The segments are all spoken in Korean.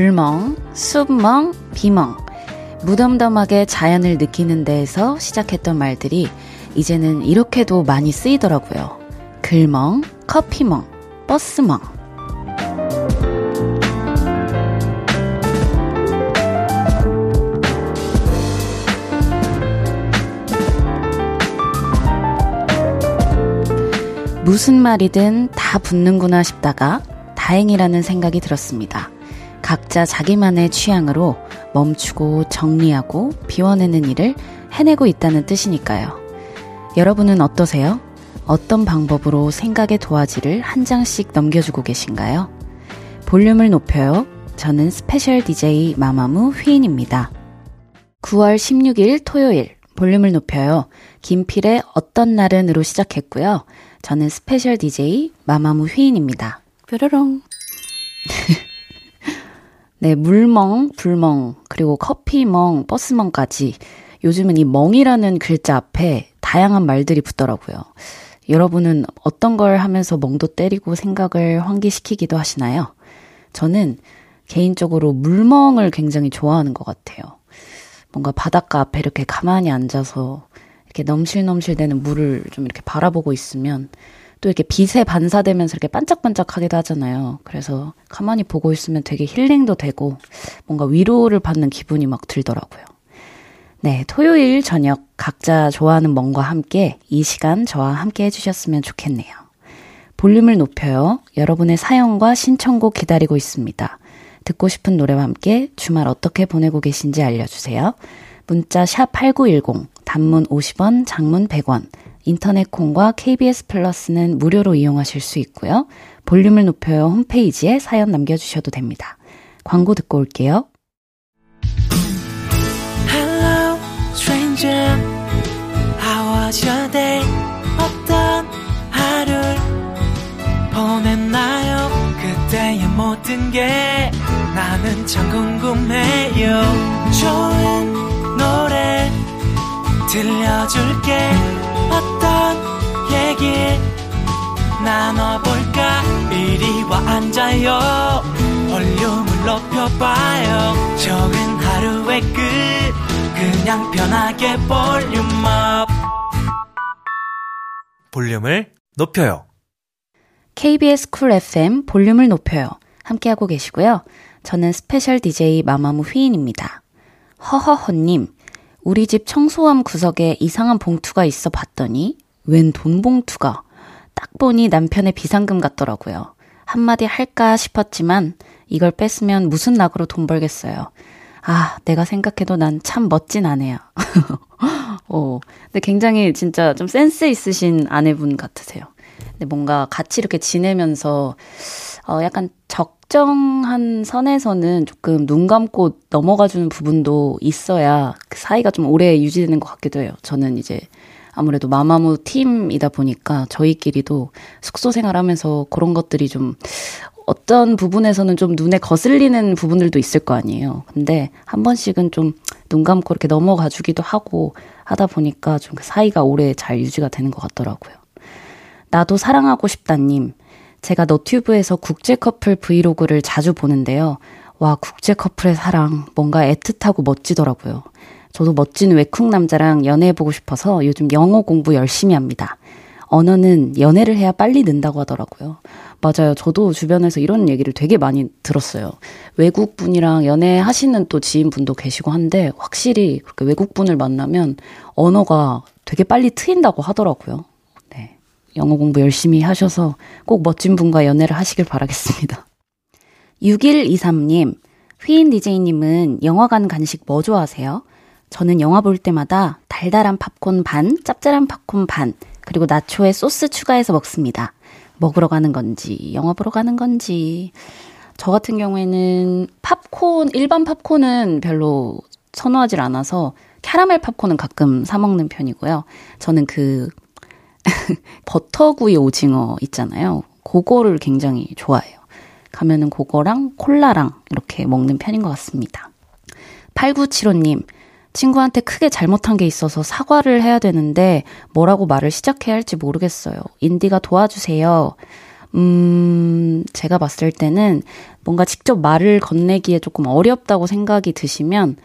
불멍, 숲멍, 비멍. 무덤덤하게 자연을 느끼는 데에서 시작했던 말들이 이제는 이렇게도 많이 쓰이더라고요. 글멍, 커피멍, 버스멍. 무슨 말이든 다 붙는구나 싶다가 다행이라는 생각이 들었습니다. 각자 자기만의 취향으로 멈추고 정리하고 비워내는 일을 해내고 있다는 뜻이니까요. 여러분은 어떠세요? 어떤 방법으로 생각의 도화지를 한 장씩 넘겨주고 계신가요? 볼륨을 높여요. 저는 special DJ 마마무 휘인입니다. 9월 16일 토요일 볼륨을 높여요. 김필의 어떤 날은으로 시작했고요. 저는 special DJ 마마무 휘인입니다. 뾰로롱. 네, 물멍, 불멍, 그리고 커피멍, 버스멍까지 요즘은 이 멍이라는 글자 앞에 다양한 말들이 붙더라고요. 여러분은 어떤 걸 하면서 멍도 때리고 생각을 환기시키기도 하시나요? 저는 개인적으로 물멍을 굉장히 좋아하는 것 같아요. 뭔가 바닷가 앞에 이렇게 가만히 앉아서 이렇게 넘실넘실 되는 물을 좀 이렇게 바라보고 있으면 또 이렇게 빛에 반사되면서 이렇게 반짝반짝하기도 하잖아요. 그래서 가만히 보고 있으면 되게 힐링도 되고 뭔가 위로를 받는 기분이 막 들더라고요. 네, 토요일 저녁 각자 좋아하는 멍과 함께 이 시간 저와 함께 해주셨으면 좋겠네요. 볼륨을 높여요. 여러분의 사연과 신청곡 기다리고 있습니다. 듣고 싶은 노래와 함께 주말 어떻게 보내고 계신지 알려주세요. 문자 샵 8910, 단문 50원, 장문 100원, 인터넷 콩과 KBS 플러스는 무료로 이용하실 수 있고요. 볼륨을 높여요 홈페이지에 사연 남겨주셔도 됩니다. 광고 듣고 올게요. Hello, stranger. How was your day? 어떤 하루를 보냈나요? 그때의 모든 게 나는 참 궁금해요. 좋은 노래 들려줄게. 어떤 얘기 나눠볼까? 이리 와 앉아요. 볼륨을 높여봐요. 적은 하루의 끝. 그냥 편하게 볼륨업. 볼륨을 높여요. KBS Cool FM 볼륨을 높여요. 함께하고 계시고요. 저는 special DJ 마마무 휘인입니다. 허허허님 우리 집 청소함 구석에 이상한 봉투가 있어 봤더니 웬 돈 봉투가 딱 보니 남편의 비상금 같더라고요. 한마디 할까 싶었지만 이걸 뺐으면 무슨 낙으로 돈 벌겠어요. 아, 내가 생각해도 난 참 멋진 아내야. 어, 근데 굉장히 진짜 좀 센스 있으신 아내분 같으세요. 근데 뭔가 같이 이렇게 지내면서 어, 약간 적 정한 선에서는 조금 눈 감고 넘어가주는 부분도 있어야 그 사이가 좀 오래 유지되는 것 같기도 해요. 저는 이제 아무래도 마마무 팀이다 보니까 저희끼리도 숙소 생활하면서 그런 것들이 좀 어떤 부분에서는 좀 눈에 거슬리는 부분들도 있을 거 아니에요. 근데 한 번씩은 좀 눈 감고 이렇게 넘어가 주기도 하고 하다 보니까 좀 그 사이가 오래 잘 유지가 되는 것 같더라고요. 나도 사랑하고 싶다님. 제가 너튜브에서 국제 커플 브이로그를 자주 보는데요. 와, 국제 커플의 사랑. 뭔가 애틋하고 멋지더라고요. 저도 멋진 외국 남자랑 연애해보고 싶어서 요즘 영어 공부 열심히 합니다. 언어는 연애를 해야 빨리 는다고 하더라고요. 맞아요. 저도 주변에서 이런 얘기를 되게 많이 들었어요. 외국 분이랑 연애하시는 또 지인분도 계시고 한데 확실히 그렇게 외국 분을 만나면 언어가 되게 빨리 트인다고 하더라고요. 영어 공부 열심히 하셔서 꼭 멋진 분과 연애를 하시길 바라겠습니다. 6123님, 휘인 DJ님은 영화관 간식 뭐 좋아하세요? 저는 영화 볼 때마다 달달한 팝콘 반, 짭짤한 팝콘 반, 그리고 나초에 소스 추가해서 먹습니다. 먹으러 가는 건지, 영화 보러 가는 건지. 저 같은 경우에는 팝콘, 일반 팝콘은 별로 선호하질 않아서 캐러멜 팝콘은 가끔 사 먹는 편이고요. 저는 그 버터구이 오징어 있잖아요. 그거를 굉장히 좋아해요. 가면은 그거랑 콜라랑 이렇게 먹는 편인 것 같습니다. 8975님, 친구한테 크게 잘못한 게 있어서 사과를 해야 되는데 뭐라고 말을 시작해야 할지 모르겠어요. 인디가 도와주세요. 음, 제가 봤을 때는 뭔가 직접 말을 건네기에 조금 어렵다고 생각이 드시면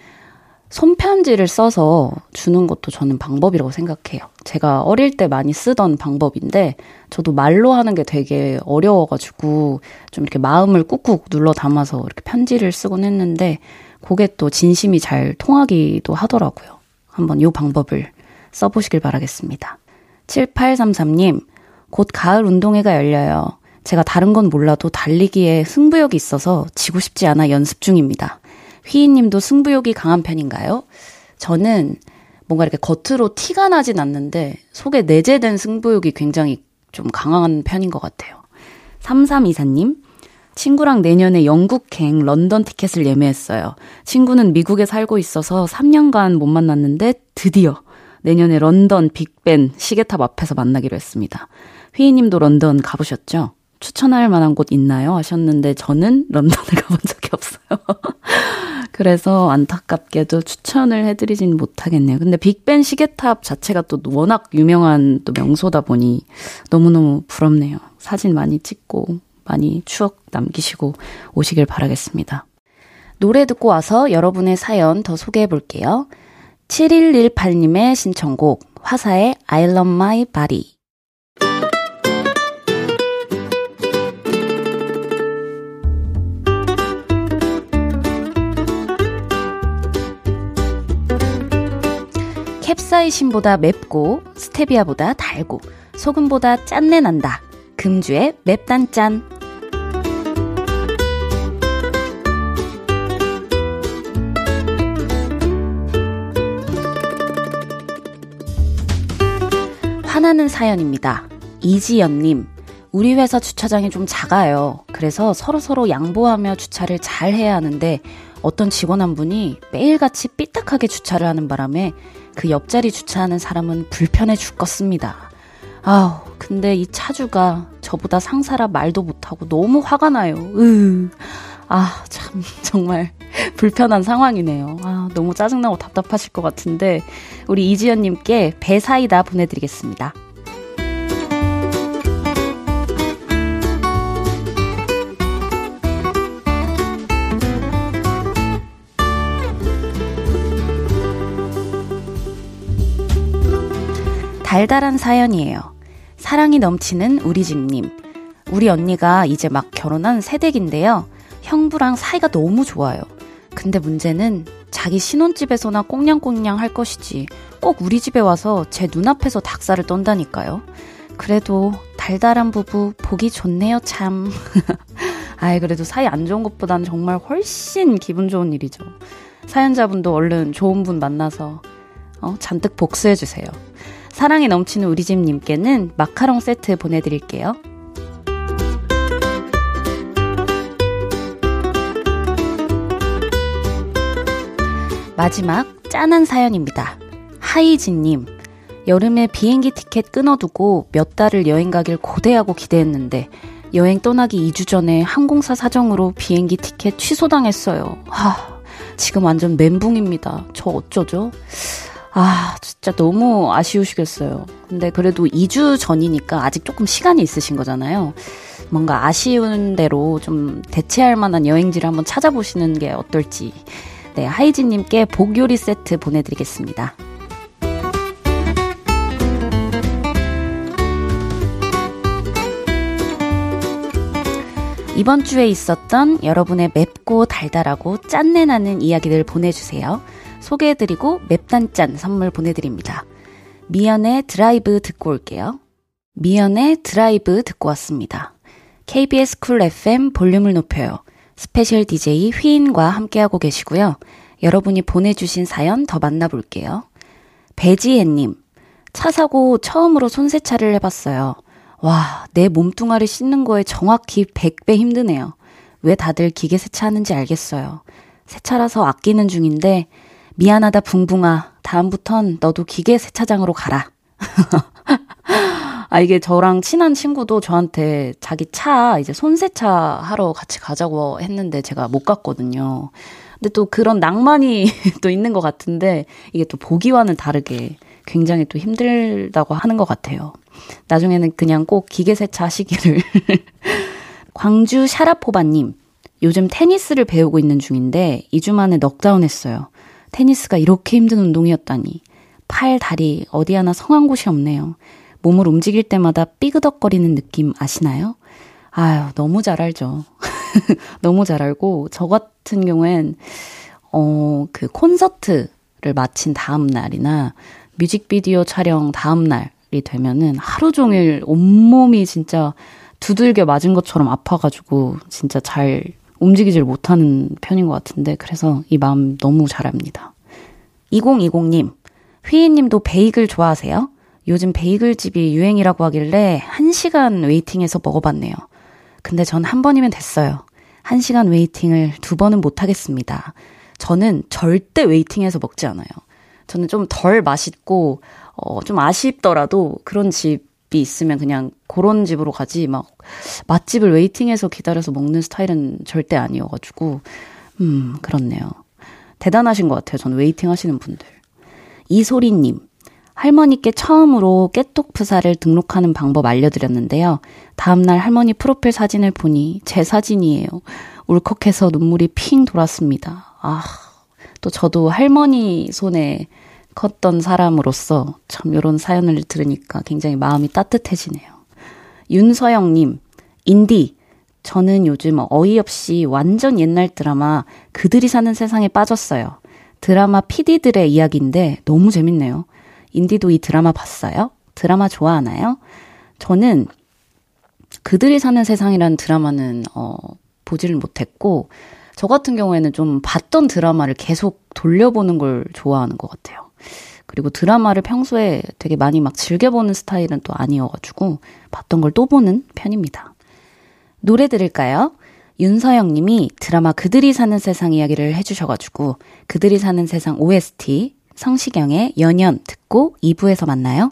손편지를 써서 주는 것도 저는 방법이라고 생각해요. 제가 어릴 때 많이 쓰던 방법인데, 저도 말로 하는 게 되게 어려워가지고, 좀 이렇게 마음을 꾹꾹 눌러 담아서 이렇게 편지를 쓰곤 했는데, 그게 또 진심이 잘 통하기도 하더라고요. 한번 이 방법을 써보시길 바라겠습니다. 7833님, 곧 가을 운동회가 열려요. 제가 다른 건 몰라도 달리기에 승부욕이 있어서 지고 싶지 않아 연습 중입니다. 휘인님도 승부욕이 강한 편인가요? 저는 뭔가 이렇게 겉으로 티가 나진 않는데 속에 내재된 승부욕이 굉장히 좀 강한 편인 것 같아요. 3324님, 친구랑 내년에 영국행 런던 티켓을 예매했어요. 친구는 미국에 살고 있어서 3년간 못 만났는데 드디어 내년에 런던 빅벤 시계탑 앞에서 만나기로 했습니다. 휘희님도 런던 가보셨죠? 추천할 만한 곳 있나요? 하셨는데 저는 런던을 가본 적이 없어요. 그래서 안타깝게도 추천을 해드리진 못하겠네요. 근데 빅벤 시계탑 자체가 또 워낙 유명한 또 명소다 보니 너무너무 부럽네요. 사진 많이 찍고 많이 추억 남기시고 오시길 바라겠습니다. 노래 듣고 와서 여러분의 사연 더 소개해 볼게요. 7118님의 신청곡 화사의 I love my body 캡사이신보다 맵고 스테비아보다 달고 소금보다 짠내 난다. 금주의 맵단짠. 화나는 사연입니다. 이지연님, 우리 회사 주차장이 좀 작아요. 그래서 서로서로 양보하며 주차를 잘 해야 하는데 어떤 직원 한 분이 매일같이 삐딱하게 주차를 하는 바람에 그 옆자리 주차하는 사람은 불편해 죽겠습니다. 아우, 근데 이 차주가 저보다 상사라 말도 못하고 너무 화가 나요. 으. 아, 참, 정말 불편한 상황이네요. 아, 너무 짜증나고 답답하실 것 같은데, 우리 이지연님께 배사이다 보내드리겠습니다. 달달한 사연이에요. 사랑이 넘치는 우리 집님. 우리 언니가 이제 막 결혼한 새댁인데요. 형부랑 사이가 너무 좋아요. 근데 문제는 자기 신혼집에서나 꽁냥꽁냥 할 것이지 꼭 우리 집에 와서 제 눈앞에서 닭살을 떤다니까요. 그래도 달달한 부부 보기 좋네요, 참. 아이, 그래도 사이 안 좋은 것보다는 정말 훨씬 기분 좋은 일이죠. 사연자분도 얼른 좋은 분 만나서 어, 잔뜩 복수해주세요. 사랑이 넘치는 우리 집님께는 마카롱 세트 보내드릴게요. 마지막 짠한 사연입니다. 하이진님, 여름에 비행기 티켓 끊어두고 몇 달을 여행 가길 고대하고 기대했는데 여행 떠나기 2주 전에 항공사 사정으로 비행기 티켓 취소당했어요. 하, 지금 완전 멘붕입니다. 저 어쩌죠? 아, 진짜 너무 아쉬우시겠어요. 근데 그래도 2주 전이니까 아직 조금 시간이 있으신 거잖아요. 뭔가 아쉬운 대로 좀 대체할 만한 여행지를 한번 찾아보시는 게 어떨지. 네, 하이진님께 복요리 세트 보내드리겠습니다. 이번 주에 있었던 여러분의 맵고 달달하고 짠내 나는 이야기들 보내주세요. 소개해드리고 맵단짠 선물 보내드립니다. 미연의 드라이브 듣고 올게요. 미연의 드라이브 듣고 왔습니다. KBS Cool FM 볼륨을 높여요. special DJ 휘인과 함께하고 계시고요. 여러분이 보내주신 사연 더 만나볼게요. 배지혜님, 차 사고 처음으로 손세차를 해봤어요. 와, 내 몸뚱아리 씻는 거에 정확히 100배 힘드네요. 왜 다들 기계 세차하는지 알겠어요. 세차라서 아끼는 중인데 미안하다 붕붕아. 다음부턴 너도 기계 세차장으로 가라. 아, 이게 저랑 친한 친구도 저한테 자기 차 이제 손세차 하러 같이 가자고 했는데 제가 못 갔거든요. 근데 또 그런 낭만이 또 있는 것 같은데 이게 또 보기와는 다르게 굉장히 또 힘들다고 하는 것 같아요. 나중에는 그냥 꼭 기계 세차 하시기를. 광주 샤라포바님, 요즘 테니스를 배우고 있는 중인데 2주 만에 넉다운 했어요. 테니스가 이렇게 힘든 운동이었다니. 팔, 다리, 어디 하나 성한 곳이 없네요. 몸을 움직일 때마다 삐그덕거리는 느낌 아시나요? 아유, 너무 잘 알죠. 너무 잘 알고, 저 같은 경우엔, 어, 그 콘서트를 마친 다음 날이나 뮤직비디오 촬영 다음 날이 되면은 하루 종일 온몸이 진짜 두들겨 맞은 것처럼 아파가지고 진짜 잘 움직이질 못하는 편인 것 같은데 그래서 이 마음 너무 잘합니다. 2020님, 휘인님도 베이글 좋아하세요? 요즘 베이글 집이 유행이라고 하길래 1시간 웨이팅해서 먹어봤네요. 근데 전 한 번이면 됐어요. 1시간 waiting을 두 번은 못하겠습니다. 저는 절대 waiting해서 먹지 않아요. 저는 좀 덜 맛있고, 어, 좀 아쉽더라도 그런 집이 있으면 그냥 그런 집으로 가지, 막, 맛집을 waiting해서 기다려서 먹는 스타일은 절대 아니어가지고, 음, 그렇네요. 대단하신 것 같아요. 저는 waiting 하시는 분들. 이소리님, 할머니께 처음으로 깨똑 프사를 등록하는 방법 알려드렸는데요. 다음날 할머니 프로필 사진을 보니 제 사진이에요. 울컥해서 눈물이 핑 돌았습니다. 아, 또 저도 할머니 손에 컸던 사람으로서 참 이런 사연을 들으니까 굉장히 마음이 따뜻해지네요. 윤서영님, 인디, 저는 요즘 어이없이 완전 옛날 드라마 그들이 사는 세상에 빠졌어요. 드라마 PD들의 이야기인데 너무 재밌네요. 인디도 이 드라마 봤어요? 드라마 좋아하나요? 저는 그들이 사는 세상이라는 드라마는 어 보지를 못했고 저 같은 경우에는 좀 봤던 드라마를 계속 돌려보는 걸 좋아하는 것 같아요. 그리고 드라마를 평소에 되게 많이 막 즐겨보는 스타일은 또 아니어가지고 봤던 걸 또 보는 편입니다. 노래 들을까요? 윤서영 님이 드라마 그들이 사는 세상 이야기를 해주셔가지고 그들이 사는 세상 OST 성시경의 연연 듣고 2부에서 만나요.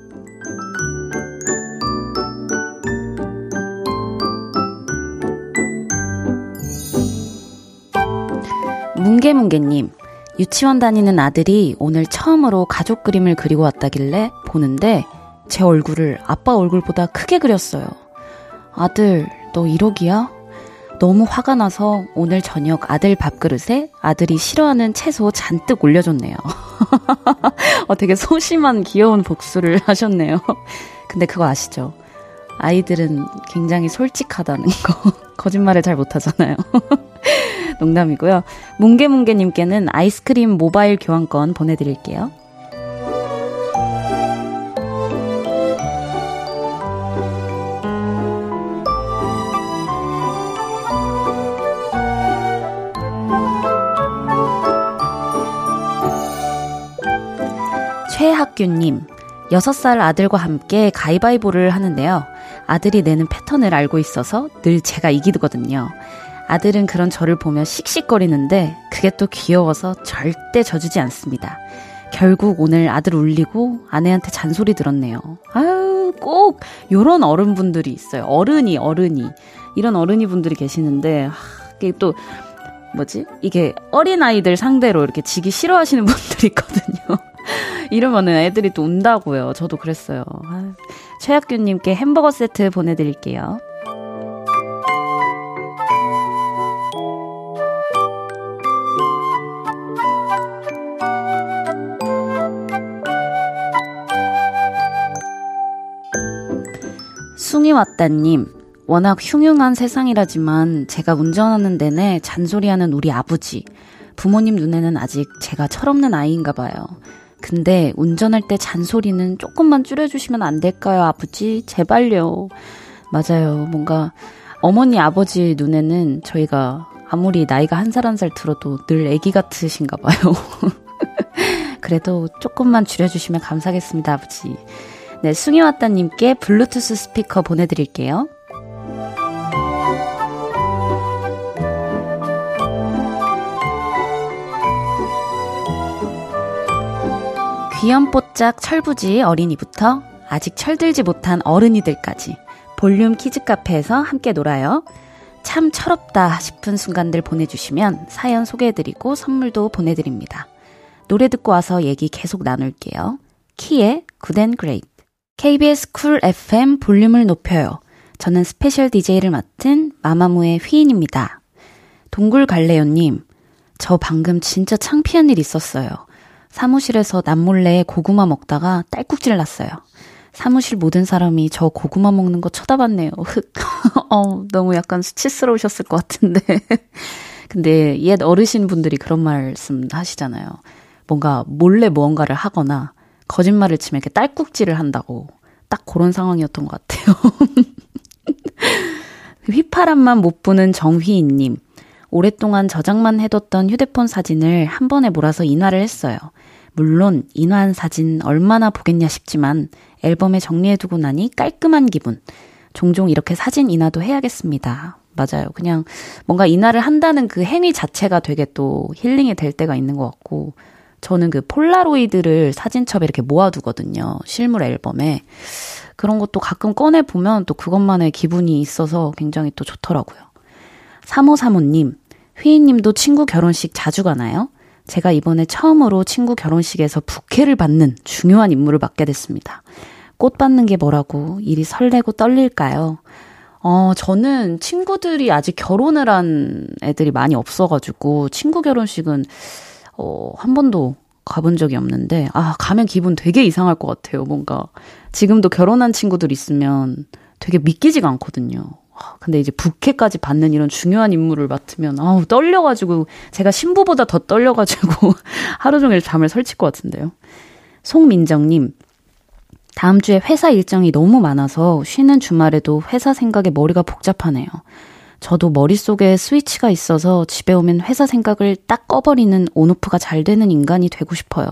뭉게뭉게님, 유치원 다니는 아들이 오늘 처음으로 가족 그림을 그리고 왔다길래 보는데 제 얼굴을 아빠 얼굴보다 크게 그렸어요. 아들, 너 1억이야? 너무 화가 나서 오늘 저녁 아들 밥그릇에 아들이 싫어하는 채소 잔뜩 올려줬네요. 어, 되게 소심한 귀여운 복수를 하셨네요. 근데 그거 아시죠? 아이들은 굉장히 솔직하다는 거. 거짓말을 잘 못하잖아요. 농담이고요. 뭉게뭉게님께는 아이스크림 모바일 교환권 보내드릴게요. 최학규님, 6살 아들과 함께 가위바위보를 하는데요. 아들이 내는 패턴을 알고 있어서 늘 제가 이기거든요. 아들은 그런 저를 보며 씩씩거리는데 그게 또 귀여워서 절대 져주지 않습니다. 결국 오늘 아들 울리고 아내한테 잔소리 들었네요. 아유, 꼭 요런 어른분들이 있어요. 어른이, 어른이. 이런 어른이 분들이 계시는데, 하, 이게 또, 뭐지? 이게 어린아이들 상대로 이렇게 지기 싫어하시는 분들이 있거든요. 이러면은 애들이 또 운다고요. 저도 그랬어요. 아, 최학규님께 햄버거 세트 보내드릴게요. 승희 왔다님, 워낙 흉흉한 세상이라지만 제가 운전하는 내내 잔소리하는 우리 아버지. 부모님 눈에는 아직 제가 철없는 아이인가 봐요. 근데 운전할 때 잔소리는 조금만 줄여주시면 안 될까요, 아버지? 제발요. 맞아요. 뭔가 어머니, 아버지 눈에는 저희가 아무리 나이가 한 살 한살 들어도 늘 애기 같으신가 봐요. 그래도 조금만 줄여주시면 감사하겠습니다, 아버지. 네, 숭이왔다님께 블루투스 스피커 보내드릴게요. 귀염뽀짝 철부지 어린이부터 아직 철들지 못한 어른이들까지 볼륨 kids 카페에서 함께 놀아요. 참 철없다 싶은 순간들 보내주시면 사연 소개해드리고 선물도 보내드립니다. 노래 듣고 와서 얘기 계속 나눌게요. 키의 Good & Great. KBS Cool FM 볼륨을 높여요. 저는 special DJ를 맡은 마마무의 휘인입니다. 동굴갈래요님, 저 방금 진짜 창피한 일 있었어요. 사무실에서 남몰래 고구마 먹다가 딸꾹질 났어요. 사무실 모든 사람이 저 고구마 먹는 거 쳐다봤네요. 흑. 어, 너무 약간 수치스러우셨을 것 같은데. 근데 옛 어르신 분들이 그런 말씀 하시잖아요. 뭔가 몰래 무언가를 하거나 거짓말을 치면 이렇게 딸꾹질을 한다고. 딱 그런 상황이었던 것 같아요. 휘파람만 못 부는 정휘인님. 오랫동안 저장만 해뒀던 휴대폰 사진을 한 번에 몰아서 인화를 했어요. 물론 인화한 사진 얼마나 보겠냐 싶지만 앨범에 정리해두고 나니 깔끔한 기분. 종종 이렇게 사진 인화도 해야겠습니다. 맞아요. 그냥 뭔가 인화를 한다는 그 행위 자체가 되게 또 힐링이 될 때가 있는 것 같고, 저는 그 폴라로이드를 사진첩에 이렇게 모아두거든요. 실물 앨범에. 그런 것도 가끔 꺼내보면 또 그것만의 기분이 있어서 굉장히 또 좋더라고요. 3535님, 휘인님도 친구 결혼식 자주 가나요? 제가 이번에 처음으로 친구 결혼식에서 부케를 받는 중요한 임무를 맡게 됐습니다. 꽃 받는 게 뭐라고 일이 설레고 떨릴까요? 어, 저는 친구들이 아직 결혼을 한 애들이 많이 없어가지고, 친구 결혼식은, 어, 한 번도 가본 적이 없는데, 아, 가면 기분 되게 이상할 것 같아요, 뭔가. 지금도 결혼한 친구들 있으면 되게 믿기지가 않거든요. 근데 이제 부캐까지 받는 이런 중요한 임무를 맡으면 아우 떨려가지고 제가 신부보다 더 떨려가지고 하루 종일 잠을 설칠 것 같은데요. 송민정님 다음 주에 회사 일정이 너무 많아서 쉬는 주말에도 회사 생각에 머리가 복잡하네요. 저도 머릿속에 스위치가 있어서 집에 오면 회사 생각을 딱 꺼버리는 온오프가 잘 되는 인간이 되고 싶어요.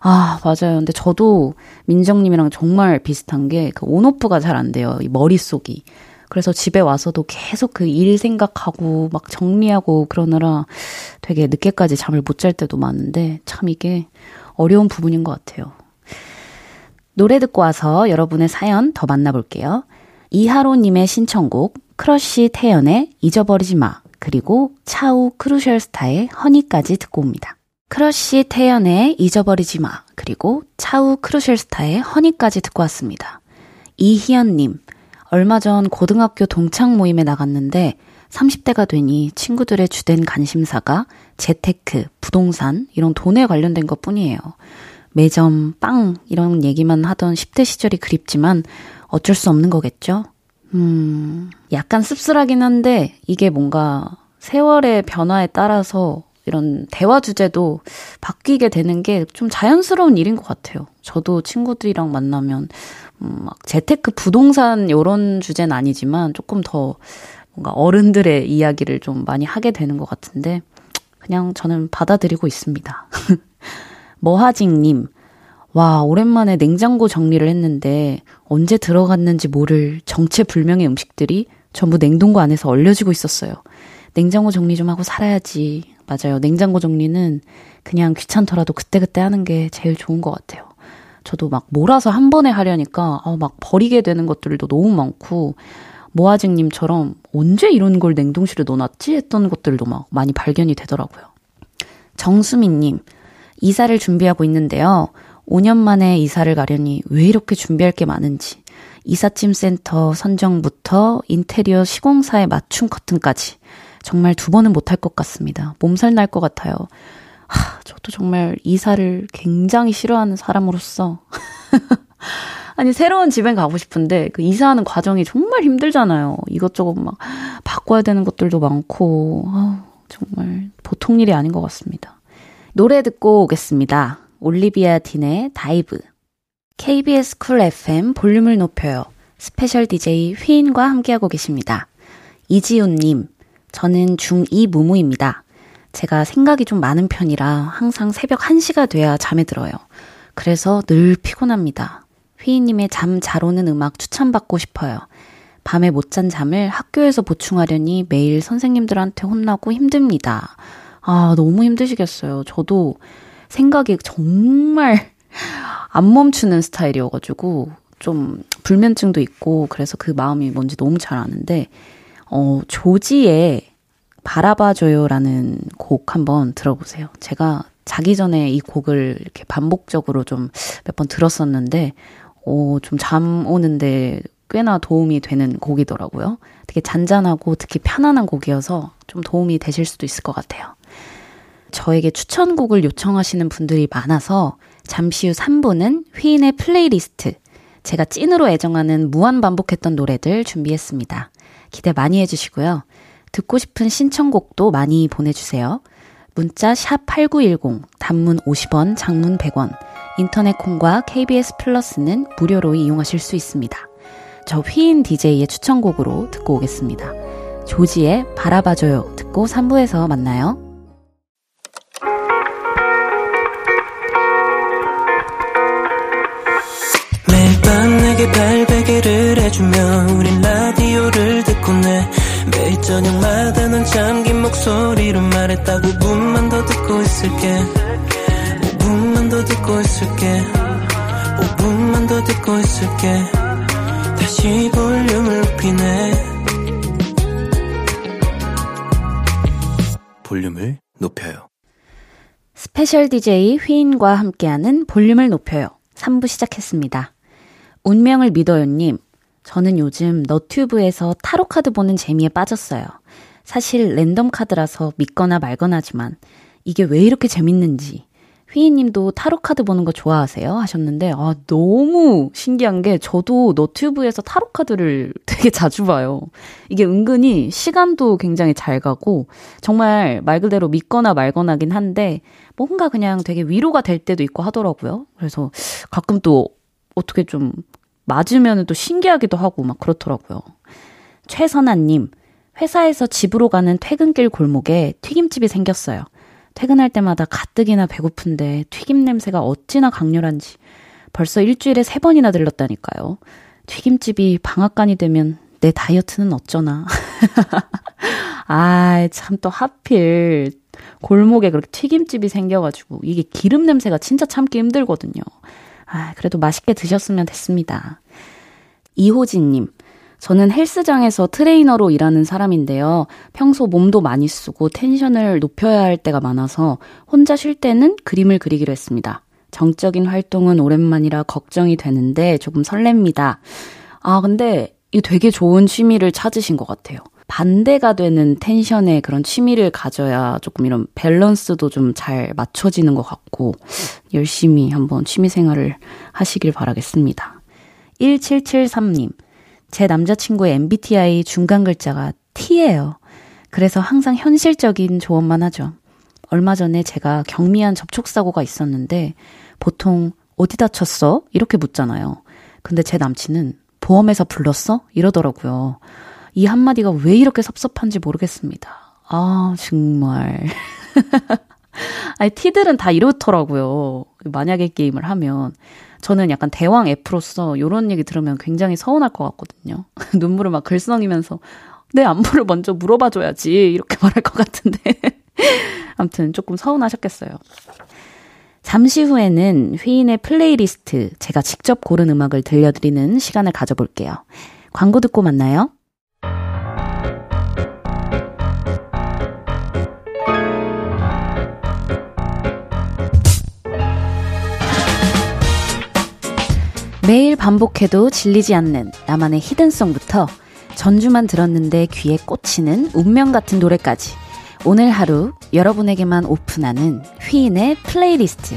아, 맞아요. 근데 저도 민정님이랑 정말 비슷한 게 그 on off가 잘 안 돼요. 이 머릿속이. 그래서 집에 와서도 계속 그 일 생각하고 막 정리하고 그러느라 되게 늦게까지 잠을 못 잘 때도 많은데 참 이게 어려운 부분인 것 같아요. 노래 듣고 와서 여러분의 사연 더 만나볼게요. 이하로님의 신청곡 크러쉬 태연의 잊어버리지 마 그리고 차우 크루셜스타의 Honey까지 듣고 옵니다. 크러쉬 태연의 잊어버리지 마 그리고 차우 크루셜스타의 Honey까지 듣고 왔습니다. 이희연님 얼마 전 고등학교 동창 모임에 나갔는데 30대가 되니 친구들의 주된 관심사가 재테크, 부동산, 이런 돈에 관련된 것 뿐이에요. 매점, 빵, 이런 얘기만 하던 10대 시절이 그립지만 어쩔 수 없는 거겠죠? 음, 약간 씁쓸하긴 한데 이게 뭔가 세월의 변화에 따라서 이런 대화 주제도 바뀌게 되는 게 좀 자연스러운 일인 것 같아요. 저도 친구들이랑 만나면 음, 막 재테크 부동산 요런 주제는 아니지만 조금 더 뭔가 어른들의 이야기를 좀 많이 하게 되는 것 같은데 그냥 저는 받아들이고 있습니다. 머하징님, 와, 오랜만에 냉장고 정리를 했는데 언제 들어갔는지 모를 정체불명의 음식들이 전부 냉동고 안에서 얼려지고 있었어요. 냉장고 정리 좀 하고 살아야지. 맞아요. 냉장고 정리는 그냥 귀찮더라도 그때그때 하는 게 제일 좋은 것 같아요. 저도 막 몰아서 한 번에 하려니까 어, 막 버리게 되는 것들도 너무 많고 모아징님처럼 언제 이런 걸 냉동실에 넣어놨지 했던 것들도 막 많이 발견이 되더라고요. 정수민님 이사를 준비하고 있는데요. 5년 만에 이사를 가려니 왜 이렇게 준비할 게 많은지 이삿짐 센터 선정부터 인테리어 시공사의 맞춤 커튼까지 정말 두 번은 못할 것 같습니다. 몸살 날 것 같아요. 하, 저도 정말 이사를 굉장히 싫어하는 사람으로서 아니, 새로운 집에 가고 싶은데, 그 이사하는 과정이 정말 힘들잖아요. 이것저것 막 바꿔야 되는 것들도 많고, 아 정말 보통 일이 아닌 것 같습니다. 노래 듣고 오겠습니다. 올리비아 딘의 Dive. KBS Cool FM 볼륨을 높여요. special DJ 휘인과 함께하고 계십니다. 이지훈님, 저는 중2 무무입니다. 제가 생각이 좀 많은 편이라 항상 새벽 1시가 돼야 잠에 들어요. 그래서 늘 피곤합니다. 휘인님의 잠 잘 오는 음악 추천받고 싶어요. 밤에 못 잔 잠을 학교에서 보충하려니 매일 선생님들한테 혼나고 힘듭니다. 아, 너무 힘드시겠어요. 저도 생각이 정말 안 멈추는 스타일이어가지고 좀 불면증도 있고 그래서 그 마음이 뭔지 너무 잘 아는데 어 조지의 바라봐줘요라는 곡 한번 들어보세요. 제가 자기 전에 이 곡을 이렇게 반복적으로 좀 몇 번 들었었는데 어 좀 잠 오는데 꽤나 도움이 되는 곡이더라고요. 되게 잔잔하고 특히 편안한 곡이어서 좀 도움이 되실 수도 있을 것 같아요. 저에게 추천곡을 요청하시는 분들이 많아서 잠시 후 3부는 휘인의 플레이리스트, 제가 찐으로 애정하는 무한 반복했던 노래들 준비했습니다. 기대 많이 해주시고요. 듣고 싶은 신청곡도 많이 보내주세요. 문자 샵8910, 단문 50원, 장문 100원, 인터넷 콩과 KBS 플러스는 무료로 이용하실 수 있습니다. 저 휘인 DJ의 추천곡으로 듣고 오겠습니다. 조지의 바라봐줘요 듣고 3부에서 만나요. 발베개를 해주며 우린 라디오를 듣고 내 매일 저녁마다 넌 잠긴 목소리로 말했다 5분만 더 듣고 있을게. 5분만 더 듣고 있을게. 5분만 더 듣고 있을게. 다시 볼륨을 높이네. 볼륨을 높여요. special DJ 휘인과 함께하는 볼륨을 높여요. 3부 시작했습니다. 운명을 믿어요님, 저는 요즘 너튜브에서 타로카드 보는 재미에 빠졌어요. 사실 랜덤 카드라서 믿거나 말거나 하지만 이게 왜 이렇게 재밌는지. 휘인님도 타로카드 보는 거 좋아하세요? 하셨는데, 아, 너무 신기한 게 저도 너튜브에서 타로카드를 되게 자주 봐요. 이게 은근히 시간도 굉장히 잘 가고, 정말 말 그대로 믿거나 말거나긴 한데, 뭔가 그냥 되게 위로가 될 때도 있고 하더라고요. 그래서 가끔 또 어떻게 좀 맞으면 또 신기하기도 하고 막 그렇더라고요. 최선아님, 회사에서 집으로 가는 퇴근길 골목에 튀김집이 생겼어요. 퇴근할 때마다 가뜩이나 배고픈데 튀김 냄새가 어찌나 강렬한지 벌써 일주일에 세 번이나 들렀다니까요. 튀김집이 방앗간이 되면 내 다이어트는 어쩌나. 아, 참 또 하필 골목에 그렇게 튀김집이 생겨가지고 이게 기름 냄새가 진짜 참기 힘들거든요. 아, 그래도 맛있게 드셨으면 됐습니다. 이호진님, 저는 헬스장에서 트레이너로 일하는 사람인데요. 평소 몸도 많이 쓰고 텐션을 높여야 할 때가 많아서 혼자 쉴 때는 그림을 그리기로 했습니다. 정적인 활동은 오랜만이라 걱정이 되는데 조금 설렙니다. 아, 근데 이 되게 좋은 취미를 찾으신 것 같아요. 반대가 되는 텐션의 그런 취미를 가져야 조금 이런 밸런스도 좀 잘 맞춰지는 것 같고 열심히 한번 취미 생활을 하시길 바라겠습니다. 1773님, 제 남자친구의 MBTI 중간 글자가 T예요. 그래서 항상 현실적인 조언만 하죠. 얼마 전에 제가 경미한 접촉사고가 있었는데 보통 어디 다쳤어? 이렇게 묻잖아요. 근데 제 남친은 보험회사 불렀어? 이러더라고요. 이 한마디가 왜 이렇게 섭섭한지 모르겠습니다. 아, 정말. 아니, 티들은 다 이렇더라고요. 만약에 게임을 하면. 저는 약간 대왕 F로서 이런 얘기 들으면 굉장히 서운할 것 같거든요. 눈물을 막 글썽이면서 내 안부를 먼저 물어봐줘야지. 이렇게 말할 것 같은데. 아무튼 조금 서운하셨겠어요. 잠시 후에는 휘인의 플레이리스트, 제가 직접 고른 음악을 들려드리는 시간을 가져볼게요. 광고 듣고 만나요. 매일 반복해도 질리지 않는 나만의 hidden song부터 전주만 들었는데 귀에 꽂히는 운명 같은 노래까지 오늘 하루 여러분에게만 오픈하는 휘인의 플레이리스트.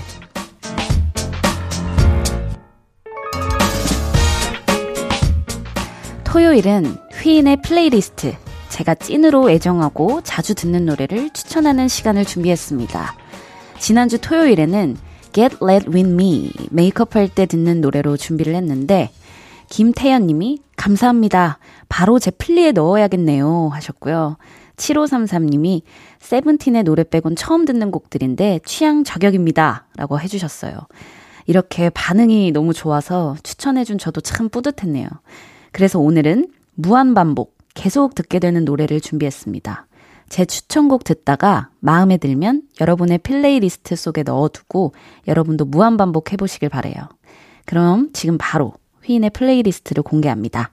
토요일은 휘인의 플레이리스트, 제가 찐으로 애정하고 자주 듣는 노래를 추천하는 시간을 준비했습니다. 지난주 토요일에는 Get Let With Me 메이크업 할 때 듣는 노래로 준비를 했는데 김태연 님이 감사합니다. 바로 제 플리에 넣어야겠네요 하셨고요. 7533님이 세븐틴의 노래 빼곤 처음 듣는 곡들인데 취향 저격입니다. 라고 해주셨어요. 이렇게 반응이 너무 좋아서 추천해준 저도 참 뿌듯했네요. 그래서 오늘은 무한반복, 계속 듣게 되는 노래를 준비했습니다. 제 추천곡 듣다가 마음에 들면 여러분의 플레이리스트 속에 넣어두고 여러분도 무한반복 해보시길 바래요. 그럼 지금 바로 휘인의 플레이리스트를 공개합니다.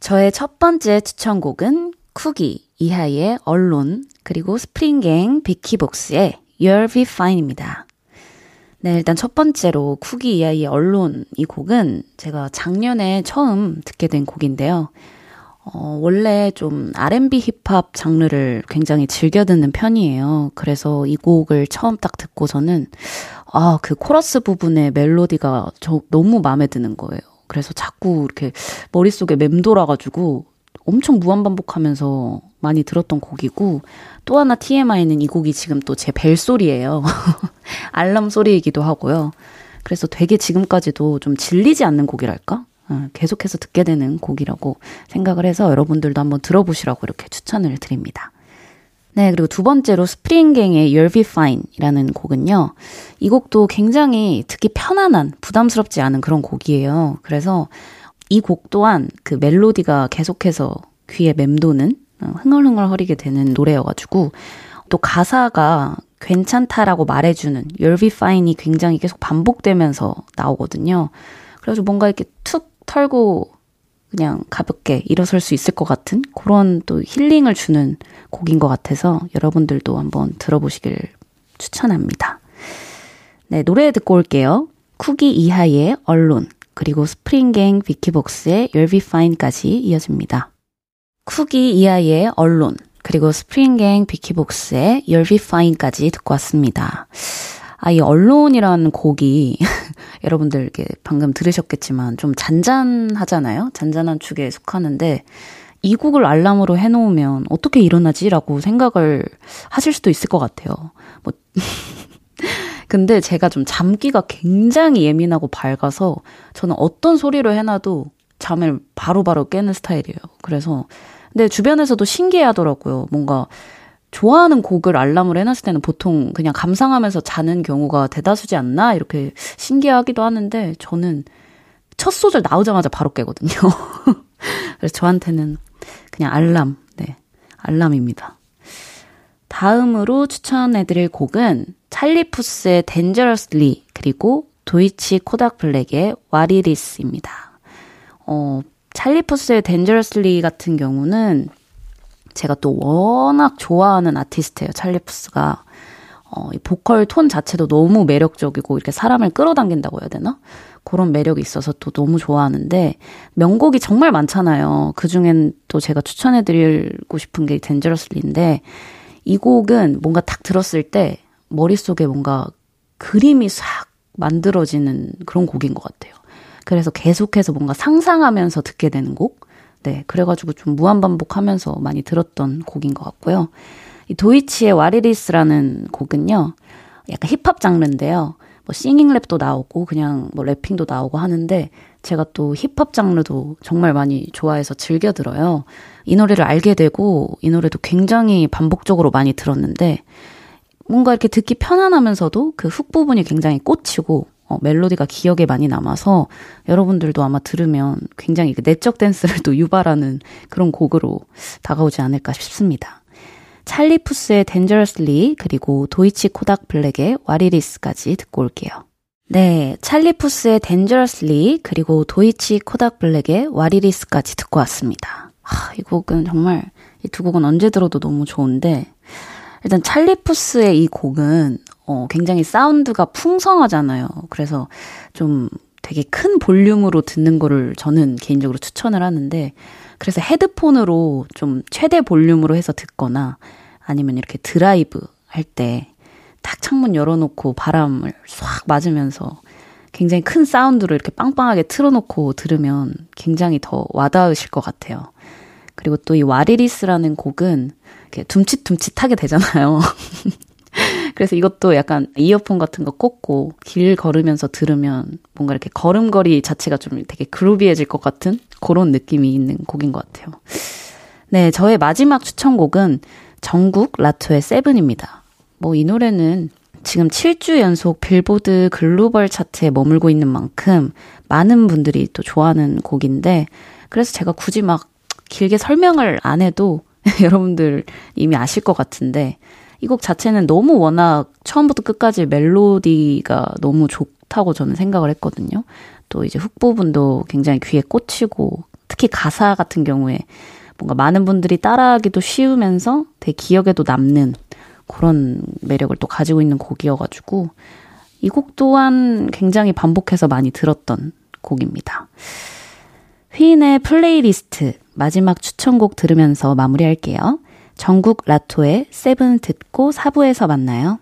저의 첫 번째 추천곡은 쿠기, 이하이의 Alone, 그리고 스프링갱, 비키복스의 You'll Be Fine입니다. 네, 일단 첫 번째로 쿠기 이하이의 Alone 이 곡은 제가 작년에 처음 듣게 된 곡인데요. 어, 원래 좀 R&B 힙합 장르를 굉장히 즐겨 듣는 편이에요. 그래서 이 곡을 처음 딱 듣고서는 아, 그 코러스 부분의 멜로디가 저 너무 마음에 드는 거예요. 그래서 자꾸 이렇게 머릿속에 맴돌아가지고 엄청 무한반복하면서 많이 들었던 곡이고 또 하나 TMI는 이 곡이 지금 또 제 벨소리예요. 알람 소리이기도 하고요. 그래서 되게 지금까지도 좀 질리지 않는 곡이랄까? 어, 계속해서 듣게 되는 곡이라고 생각을 해서 여러분들도 한번 들어보시라고 이렇게 추천을 드립니다. 네, 그리고 두 번째로 스프링갱의 You'll Be Fine 이라는 곡은요. 이 곡도 굉장히 듣기 편안한, 부담스럽지 않은 그런 곡이에요. 그래서 이 곡 또한 그 멜로디가 계속해서 귀에 맴도는 어, 흥얼흥얼거리게 되는 노래여가지고 또 가사가 괜찮다라고 말해주는 You'll Be Fine이 굉장히 계속 반복되면서 나오거든요. 그래서 뭔가 이렇게 툭 털고 그냥 가볍게 일어설 수 있을 것 같은 그런 또 힐링을 주는 곡인 것 같아서 여러분들도 한번 들어보시길 추천합니다. 네, 노래 듣고 올게요. 쿠기 이하의 언론, 그리고 스프링갱 비키복스의 You'll Be Fine까지 이어집니다. 쿠기 이하의 언론, 그리고 스프링갱 비키복스의 You'll Be Fine까지 듣고 왔습니다. 아, 이 언론이라는 곡이 여러분들 이렇게 방금 들으셨겠지만 좀 잔잔하잖아요? 잔잔한 축에 속하는데 이 곡을 알람으로 해놓으면 어떻게 일어나지라고 생각을 하실 수도 있을 것 같아요. 뭐, 근데 제가 좀 잠기가 굉장히 예민하고 밝아서 저는 어떤 소리로 해놔도 잠을 바로바로 바로 깨는 스타일이에요. 그래서 근데 주변에서도 신기해 하더라고요. 뭔가 좋아하는 곡을 알람을 해놨을 때는 보통 그냥 감상하면서 자는 경우가 대다수지 않나? 이렇게 신기하기도 하는데 저는 첫 소절 나오자마자 바로 깨거든요. 그래서 저한테는 그냥 알람, 네. 알람입니다. 다음으로 추천해드릴 곡은 찰리푸스의 Dangerously 그리고 도이치 코닥 블랙의 와리리스입니다. 어, 찰리푸스의 Dangerously 같은 경우는 제가 또 워낙 좋아하는 아티스트예요. 찰리 푸스가. 어, 이 보컬 톤 자체도 너무 매력적이고 이렇게 사람을 끌어당긴다고 해야 되나? 그런 매력이 있어서 또 너무 좋아하는데 명곡이 정말 많잖아요. 그 중엔 또 제가 추천해 드리고 싶은 게 덴저러슬리인데 이 곡은 뭔가 딱 들었을 때 머릿속에 뭔가 그림이 싹 만들어지는 그런 곡인 것 같아요. 그래서 계속해서 뭔가 상상하면서 듣게 되는 곡? 네, 그래가지고 좀 무한반복하면서 많이 들었던 곡인 것 같고요. 이 도이치의 와리리스라는 곡은요, 약간 힙합 장르인데요. 뭐 싱잉 랩도 나오고 그냥 뭐 래핑도 나오고 하는데 제가 또 힙합 장르도 정말 많이 좋아해서 즐겨 들어요. 이 노래를 알게 되고 이 노래도 굉장히 반복적으로 많이 들었는데 뭔가 이렇게 듣기 편안하면서도 그 훅 부분이 굉장히 꽂히고 어, 멜로디가 기억에 많이 남아서 여러분들도 아마 들으면 굉장히 그 내적 댄스를 또 유발하는 그런 곡으로 다가오지 않을까 싶습니다. 찰리 푸스의 Dangerously 그리고 도이치 코닥 블랙의 What It Is까지 듣고 올게요. 네, 찰리 푸스의 Dangerously 그리고 도이치 코닥 블랙의 What It Is까지 듣고 왔습니다. 하, 이 곡은 정말 이 두 곡은 언제 들어도 너무 좋은데 일단 찰리 푸스의 이 곡은 어, 굉장히 사운드가 풍성하잖아요. 그래서 좀 되게 큰 볼륨으로 듣는 거를 저는 개인적으로 추천을 하는데, 그래서 헤드폰으로 좀 최대 볼륨으로 해서 듣거나, 아니면 이렇게 드라이브 할 때, 딱 창문 열어놓고 바람을 싹 맞으면서 굉장히 큰 사운드로 이렇게 빵빵하게 틀어놓고 들으면 굉장히 더 와닿으실 것 같아요. 그리고 또 이 What It Is라는 곡은 이렇게 둠칫둠칫하게 되잖아요. 그래서 이것도 약간 이어폰 같은 거 꽂고 길 걸으면서 들으면 뭔가 이렇게 걸음걸이 자체가 좀 되게 그루비해질 것 같은 그런 느낌이 있는 곡인 것 같아요. 네, 저의 마지막 추천곡은 정국 라토의 세븐입니다. 뭐 이 노래는 지금 7주 연속 빌보드 글로벌 차트에 머물고 있는 만큼 많은 분들이 또 좋아하는 곡인데 그래서 제가 굳이 막 길게 설명을 안 해도 여러분들 이미 아실 것 같은데 이 곡 자체는 너무 워낙 처음부터 끝까지 멜로디가 너무 좋다고 저는 생각을 했거든요. 또 이제 훅 부분도 굉장히 귀에 꽂히고 특히 가사 같은 경우에 뭔가 많은 분들이 따라하기도 쉬우면서 되게 기억에도 남는 그런 매력을 또 가지고 있는 곡이어가지고 이 곡 또한 굉장히 반복해서 많이 들었던 곡입니다. 휘인의 플레이리스트 마지막 추천곡 들으면서 마무리할게요. 정국 라토의 Seven 듣고 4부에서 만나요.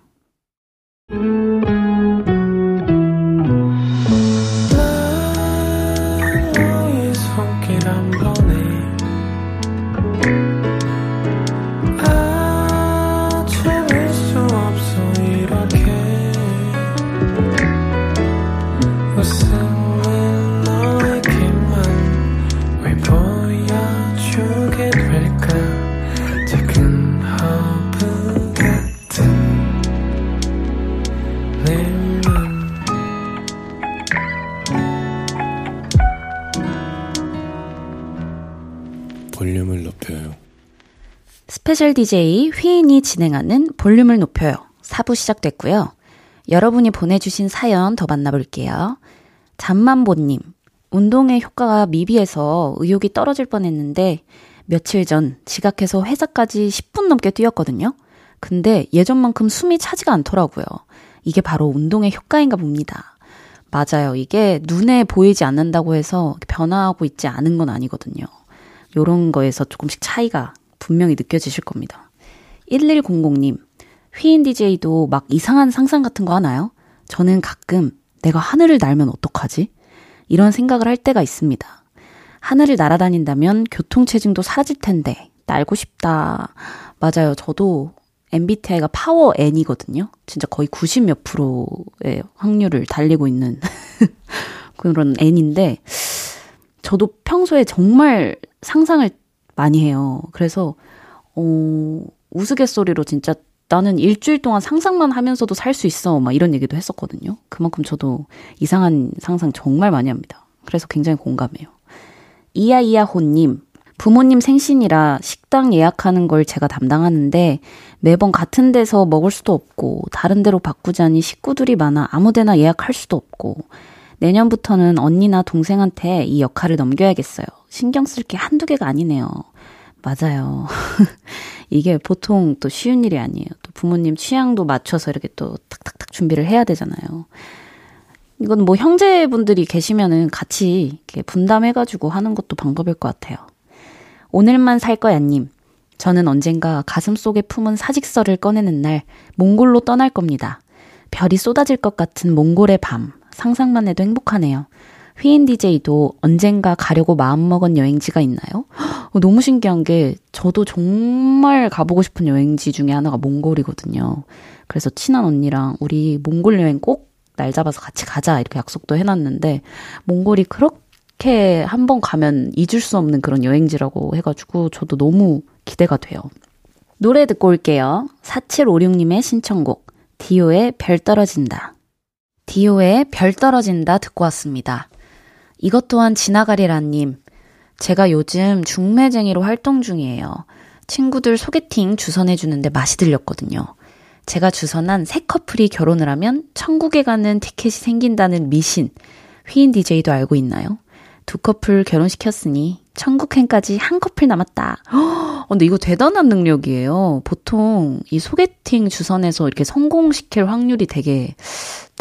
Special DJ 휘인이 진행하는 볼륨을 높여요. 4부 시작됐고요. 여러분이 보내주신 사연 더 만나볼게요. 잠만보님, 운동의 효과가 미비해서 의욕이 떨어질 뻔했는데 며칠 전 지각해서 회사까지 10분 넘게 뛰었거든요. 근데 예전만큼 숨이 차지가 않더라고요. 이게 바로 운동의 효과인가 봅니다. 맞아요. 이게 눈에 보이지 않는다고 해서 변화하고 있지 않은 건 아니거든요. 요런 거에서 조금씩 차이가 분명히 느껴지실 겁니다. 1100님, 휘인 DJ도 막 이상한 상상 같은 거 하나요? 저는 가끔 내가 하늘을 날면 어떡하지? 이런 생각을 할 때가 있습니다. 하늘을 날아다닌다면 교통체증도 사라질 텐데, 날고 싶다. 맞아요. 저도 MBTI가 파워 N이거든요. 진짜 거의 90 몇 프로의 확률을 달리고 있는 그런 N인데, 저도 평소에 정말 상상을 많이 해요. 그래서, 어, 우스갯소리로 진짜 나는 일주일 동안 상상만 하면서도 살 수 있어. 막 이런 얘기도 했었거든요. 그만큼 저도 이상한 상상 정말 많이 합니다. 그래서 굉장히 공감해요. 이야이야호님, 부모님 생신이라 식당 예약하는 걸 제가 담당하는데 매번 같은 데서 먹을 수도 없고 다른 데로 바꾸자니 식구들이 많아 아무 데나 예약할 수도 없고 내년부터는 언니나 동생한테 이 역할을 넘겨야겠어요. 신경 쓸 게 한두 개가 아니네요. 맞아요. 이게 보통 또 쉬운 일이 아니에요. 또 부모님 취향도 맞춰서 이렇게 또 탁탁탁 준비를 해야 되잖아요. 이건 뭐 형제분들이 계시면은 같이 이렇게 분담해가지고 하는 것도 방법일 것 같아요. 오늘만 살 거야님. 저는 언젠가 가슴 속에 품은 사직서를 꺼내는 날 몽골로 떠날 겁니다. 별이 쏟아질 것 같은 몽골의 밤. 상상만 해도 행복하네요. 휘인 DJ도 언젠가 가려고 마음먹은 여행지가 있나요? 너무 신기한 게 저도 정말 가보고 싶은 여행지 중에 하나가 몽골이거든요. 그래서 친한 언니랑 우리 몽골 여행 꼭 날 잡아서 같이 가자 이렇게 약속도 해놨는데 몽골이 그렇게 한 번 가면 잊을 수 없는 그런 여행지라고 해가지고 저도 너무 기대가 돼요. 노래 듣고 올게요. 4756님의 신청곡 디오의 별 떨어진다. 디오의 별 떨어진다 듣고 왔습니다. 이것 또한 지나가리라님. 제가 요즘 중매쟁이로 활동 중이에요. 친구들 소개팅 주선해주는데 맛이 들렸거든요. 제가 주선한 새 커플이 결혼을 하면 천국에 가는 티켓이 생긴다는 미신. 휘인 DJ도 알고 있나요? 두 커플 결혼시켰으니 천국행까지 한 커플 남았다. 어, 근데 이거 대단한 능력이에요. 보통 이 소개팅 주선에서 이렇게 성공시킬 확률이 되게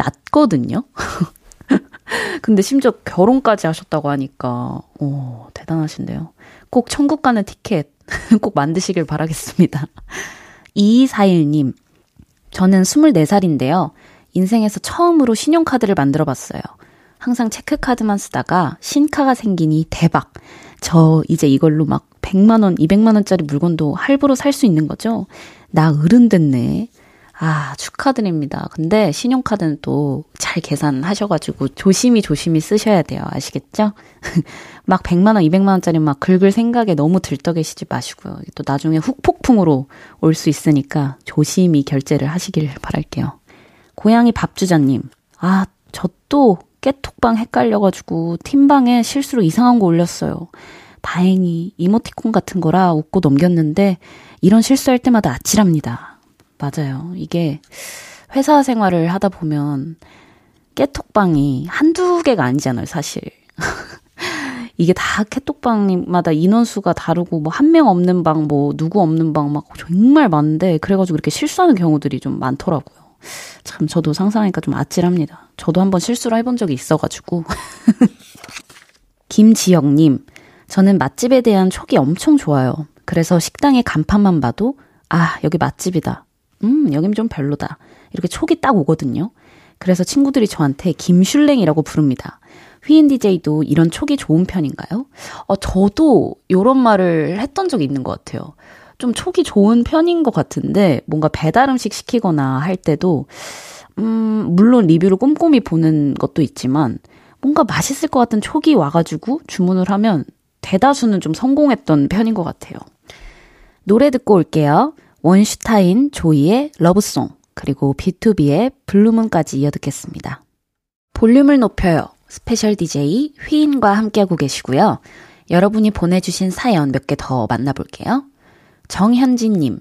낮거든요. 근데 심지어 결혼까지 하셨다고 하니까, 오, 대단하신데요. 꼭 천국 가는 티켓 꼭 만드시길 바라겠습니다. 2241님, 저는 24살인데요. 인생에서 처음으로 신용카드를 만들어 봤어요. 항상 체크카드만 쓰다가 신카가 생기니 대박. 저 이제 이걸로 막 100만원, 200만원짜리 물건도 할부로 살 수 있는 거죠? 나 어른 됐네. 아, 축하드립니다. 근데 신용카드는 또 잘 계산하셔가지고 조심히 조심히 쓰셔야 돼요. 아시겠죠? 막 100만원, 200만원짜리 막 긁을 생각에 너무 들떠 계시지 마시고요. 또 나중에 훅 폭풍으로 올 수 있으니까 조심히 결제를 하시길 바랄게요. 고양이 밥주자님. 아, 저 또 깨톡방 헷갈려가지고 팀방에 실수로 이상한 거 올렸어요. 다행히 이모티콘 같은 거라 웃고 넘겼는데 이런 실수할 때마다 아찔합니다. 맞아요. 이게 회사 생활을 하다 보면 깨톡방이 한두 개가 아니잖아요, 사실. 이게 다 깨톡방마다 인원수가 다르고 뭐 한 명 없는 방, 뭐 누구 없는 방 막 정말 많은데 그래가지고 이렇게 실수하는 경우들이 좀 많더라고요. 참 저도 상상하니까 좀 아찔합니다. 저도 한번 실수를 해본 적이 있어가지고. 김지영님, 저는 맛집에 대한 촉이 엄청 좋아요. 그래서 식당의 간판만 봐도, 아, 여기 맛집이다. 음, 여긴 좀 별로다. 이렇게 촉이 딱 오거든요. 그래서 친구들이 저한테 김슐랭이라고 부릅니다. 휘인 DJ도 이런 촉이 좋은 편인가요? 어, 저도 이런 말을 했던 적이 있는 것 같아요. 좀 촉이 좋은 편인 것 같은데 뭔가 배달 음식 시키거나 할 때도 음, 물론 리뷰를 꼼꼼히 보는 것도 있지만 뭔가 맛있을 것 같은 촉이 와가지고 주문을 하면 대다수는 좀 성공했던 편인 것 같아요. 노래 듣고 올게요. 원슈타인 조이의 Love Song 그리고 B2B의 Blue Moon까지 이어 듣겠습니다. 볼륨을 높여요. Special DJ 휘인과 함께하고 계시고요. 여러분이 보내주신 사연 몇 개 더 만나볼게요. 정현진님,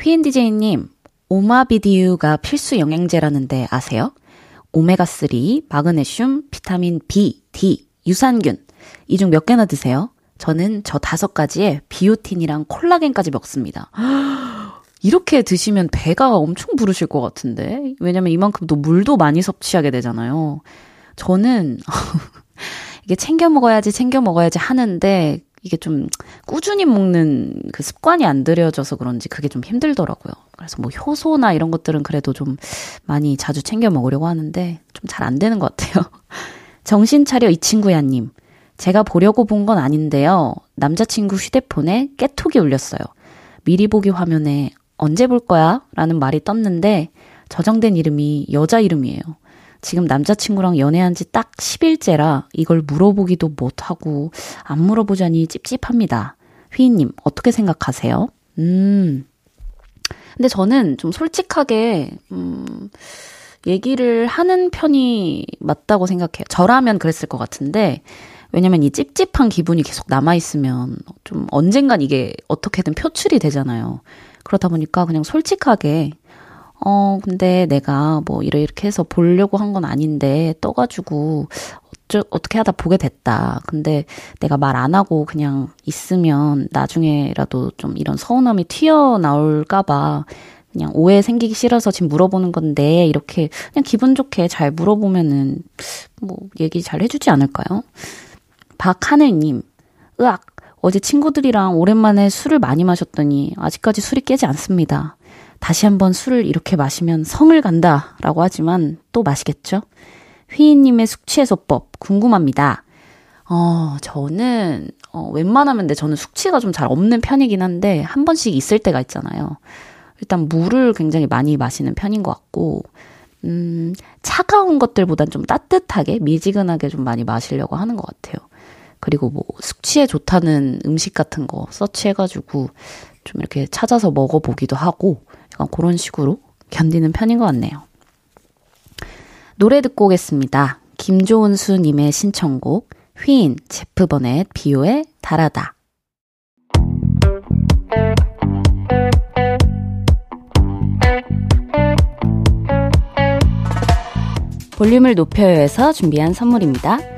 휘인 DJ님, 오마비디유가 필수 영양제라는데 아세요? 오메가3, 마그네슘, 비타민 B, D, 유산균. 이 중 몇 개나 드세요? 저는 저 다섯 가지에 비오틴이랑 콜라겐까지 먹습니다. 이렇게 드시면 배가 엄청 부르실 것 같은데. 왜냐면 이만큼 또 물도 많이 섭취하게 되잖아요. 저는 이게 챙겨 먹어야지 챙겨 먹어야지 하는데 이게 좀 꾸준히 먹는 그 습관이 안 들여져서 그런지 그게 좀 힘들더라고요. 그래서 뭐 효소나 이런 것들은 그래도 좀 많이 자주 챙겨 먹으려고 하는데 좀 잘 안 되는 것 같아요. 정신 차려 이 친구야님. 제가 보려고 본 건 아닌데요. 남자친구 휴대폰에 깨톡이 울렸어요. 미리 보기 화면에 언제 볼 거야? 라는 말이 떴는데 저장된 이름이 여자 이름이에요. 지금 남자친구랑 연애한 지 딱 10일째라 이걸 물어보기도 못하고 안 물어보자니 찝찝합니다. 휘인님, 어떻게 생각하세요? 음. 근데 저는 좀 솔직하게, 음, 얘기를 하는 편이 맞다고 생각해요. 저라면 그랬을 것 같은데, 왜냐면 이 찝찝한 기분이 계속 남아있으면 좀 언젠간 이게 어떻게든 표출이 되잖아요. 그렇다 보니까 그냥 솔직하게 어, 근데 내가 뭐 이렇게 이렇게 해서 보려고 한 건 아닌데 떠가지고 어쩌, 어떻게 하다 보게 됐다. 근데 내가 말 안 하고 그냥 있으면 나중에라도 좀 이런 서운함이 튀어나올까봐 그냥 오해 생기기 싫어서 지금 물어보는 건데 이렇게 그냥 기분 좋게 잘 물어보면은 뭐 얘기 잘 해주지 않을까요? 박하늘님, 으악, 어제 친구들이랑 오랜만에 술을 많이 마셨더니 아직까지 술이 깨지 않습니다. 다시 한번 술을 이렇게 마시면 성을 간다 라고 하지만 또 마시겠죠? 휘인님의 숙취해소법 궁금합니다. 어, 저는, 어, 웬만하면 근데 저는 숙취가 좀 잘 없는 편이긴 한데, 한 번씩 있을 때가 있잖아요. 일단 물을 굉장히 많이 마시는 편인 것 같고, 음, 차가운 것들보단 좀 따뜻하게, 미지근하게 좀 많이 마시려고 하는 것 같아요. 그리고 뭐, 숙취에 좋다는 음식 같은 거 서치해가지고, 좀 이렇게 찾아서 먹어보기도 하고, 약간 그런 식으로 견디는 편인 것 같네요. 노래 듣고 오겠습니다. 김조은수님의 신청곡, 휘인, 제프 버넷, 비오의 달하다. 볼륨을 높여요에서 준비한 선물입니다.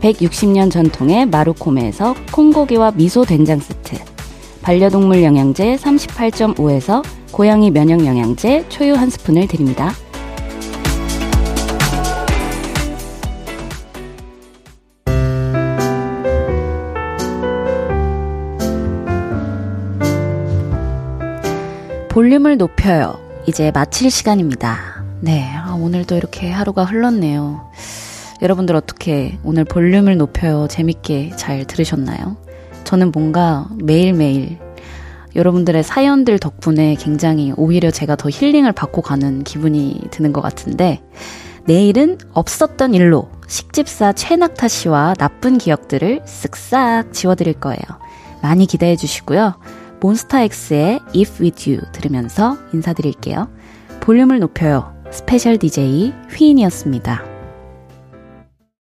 160년 전통의 마루코메에서 콩고기와 미소 된장 세트 반려동물 영양제 38.5에서 고양이 면역 영양제 초유 한 스푼을 드립니다. 볼륨을 높여요. 이제 마칠 시간입니다. 네, 아, 오늘도 이렇게 하루가 흘렀네요. 여러분들 어떻게 오늘 볼륨을 높여요. 재밌게 잘 들으셨나요? 저는 뭔가 매일매일 여러분들의 사연들 덕분에 굉장히 오히려 제가 더 힐링을 받고 가는 기분이 드는 것 같은데, 내일은 없었던 일로 식집사 최낙타 씨와 나쁜 기억들을 쓱싹 지워드릴 거예요. 많이 기대해 주시고요. 몬스타엑스의 If With You 들으면서 인사드릴게요. 볼륨을 높여요. 스페셜 DJ 휘인이었습니다.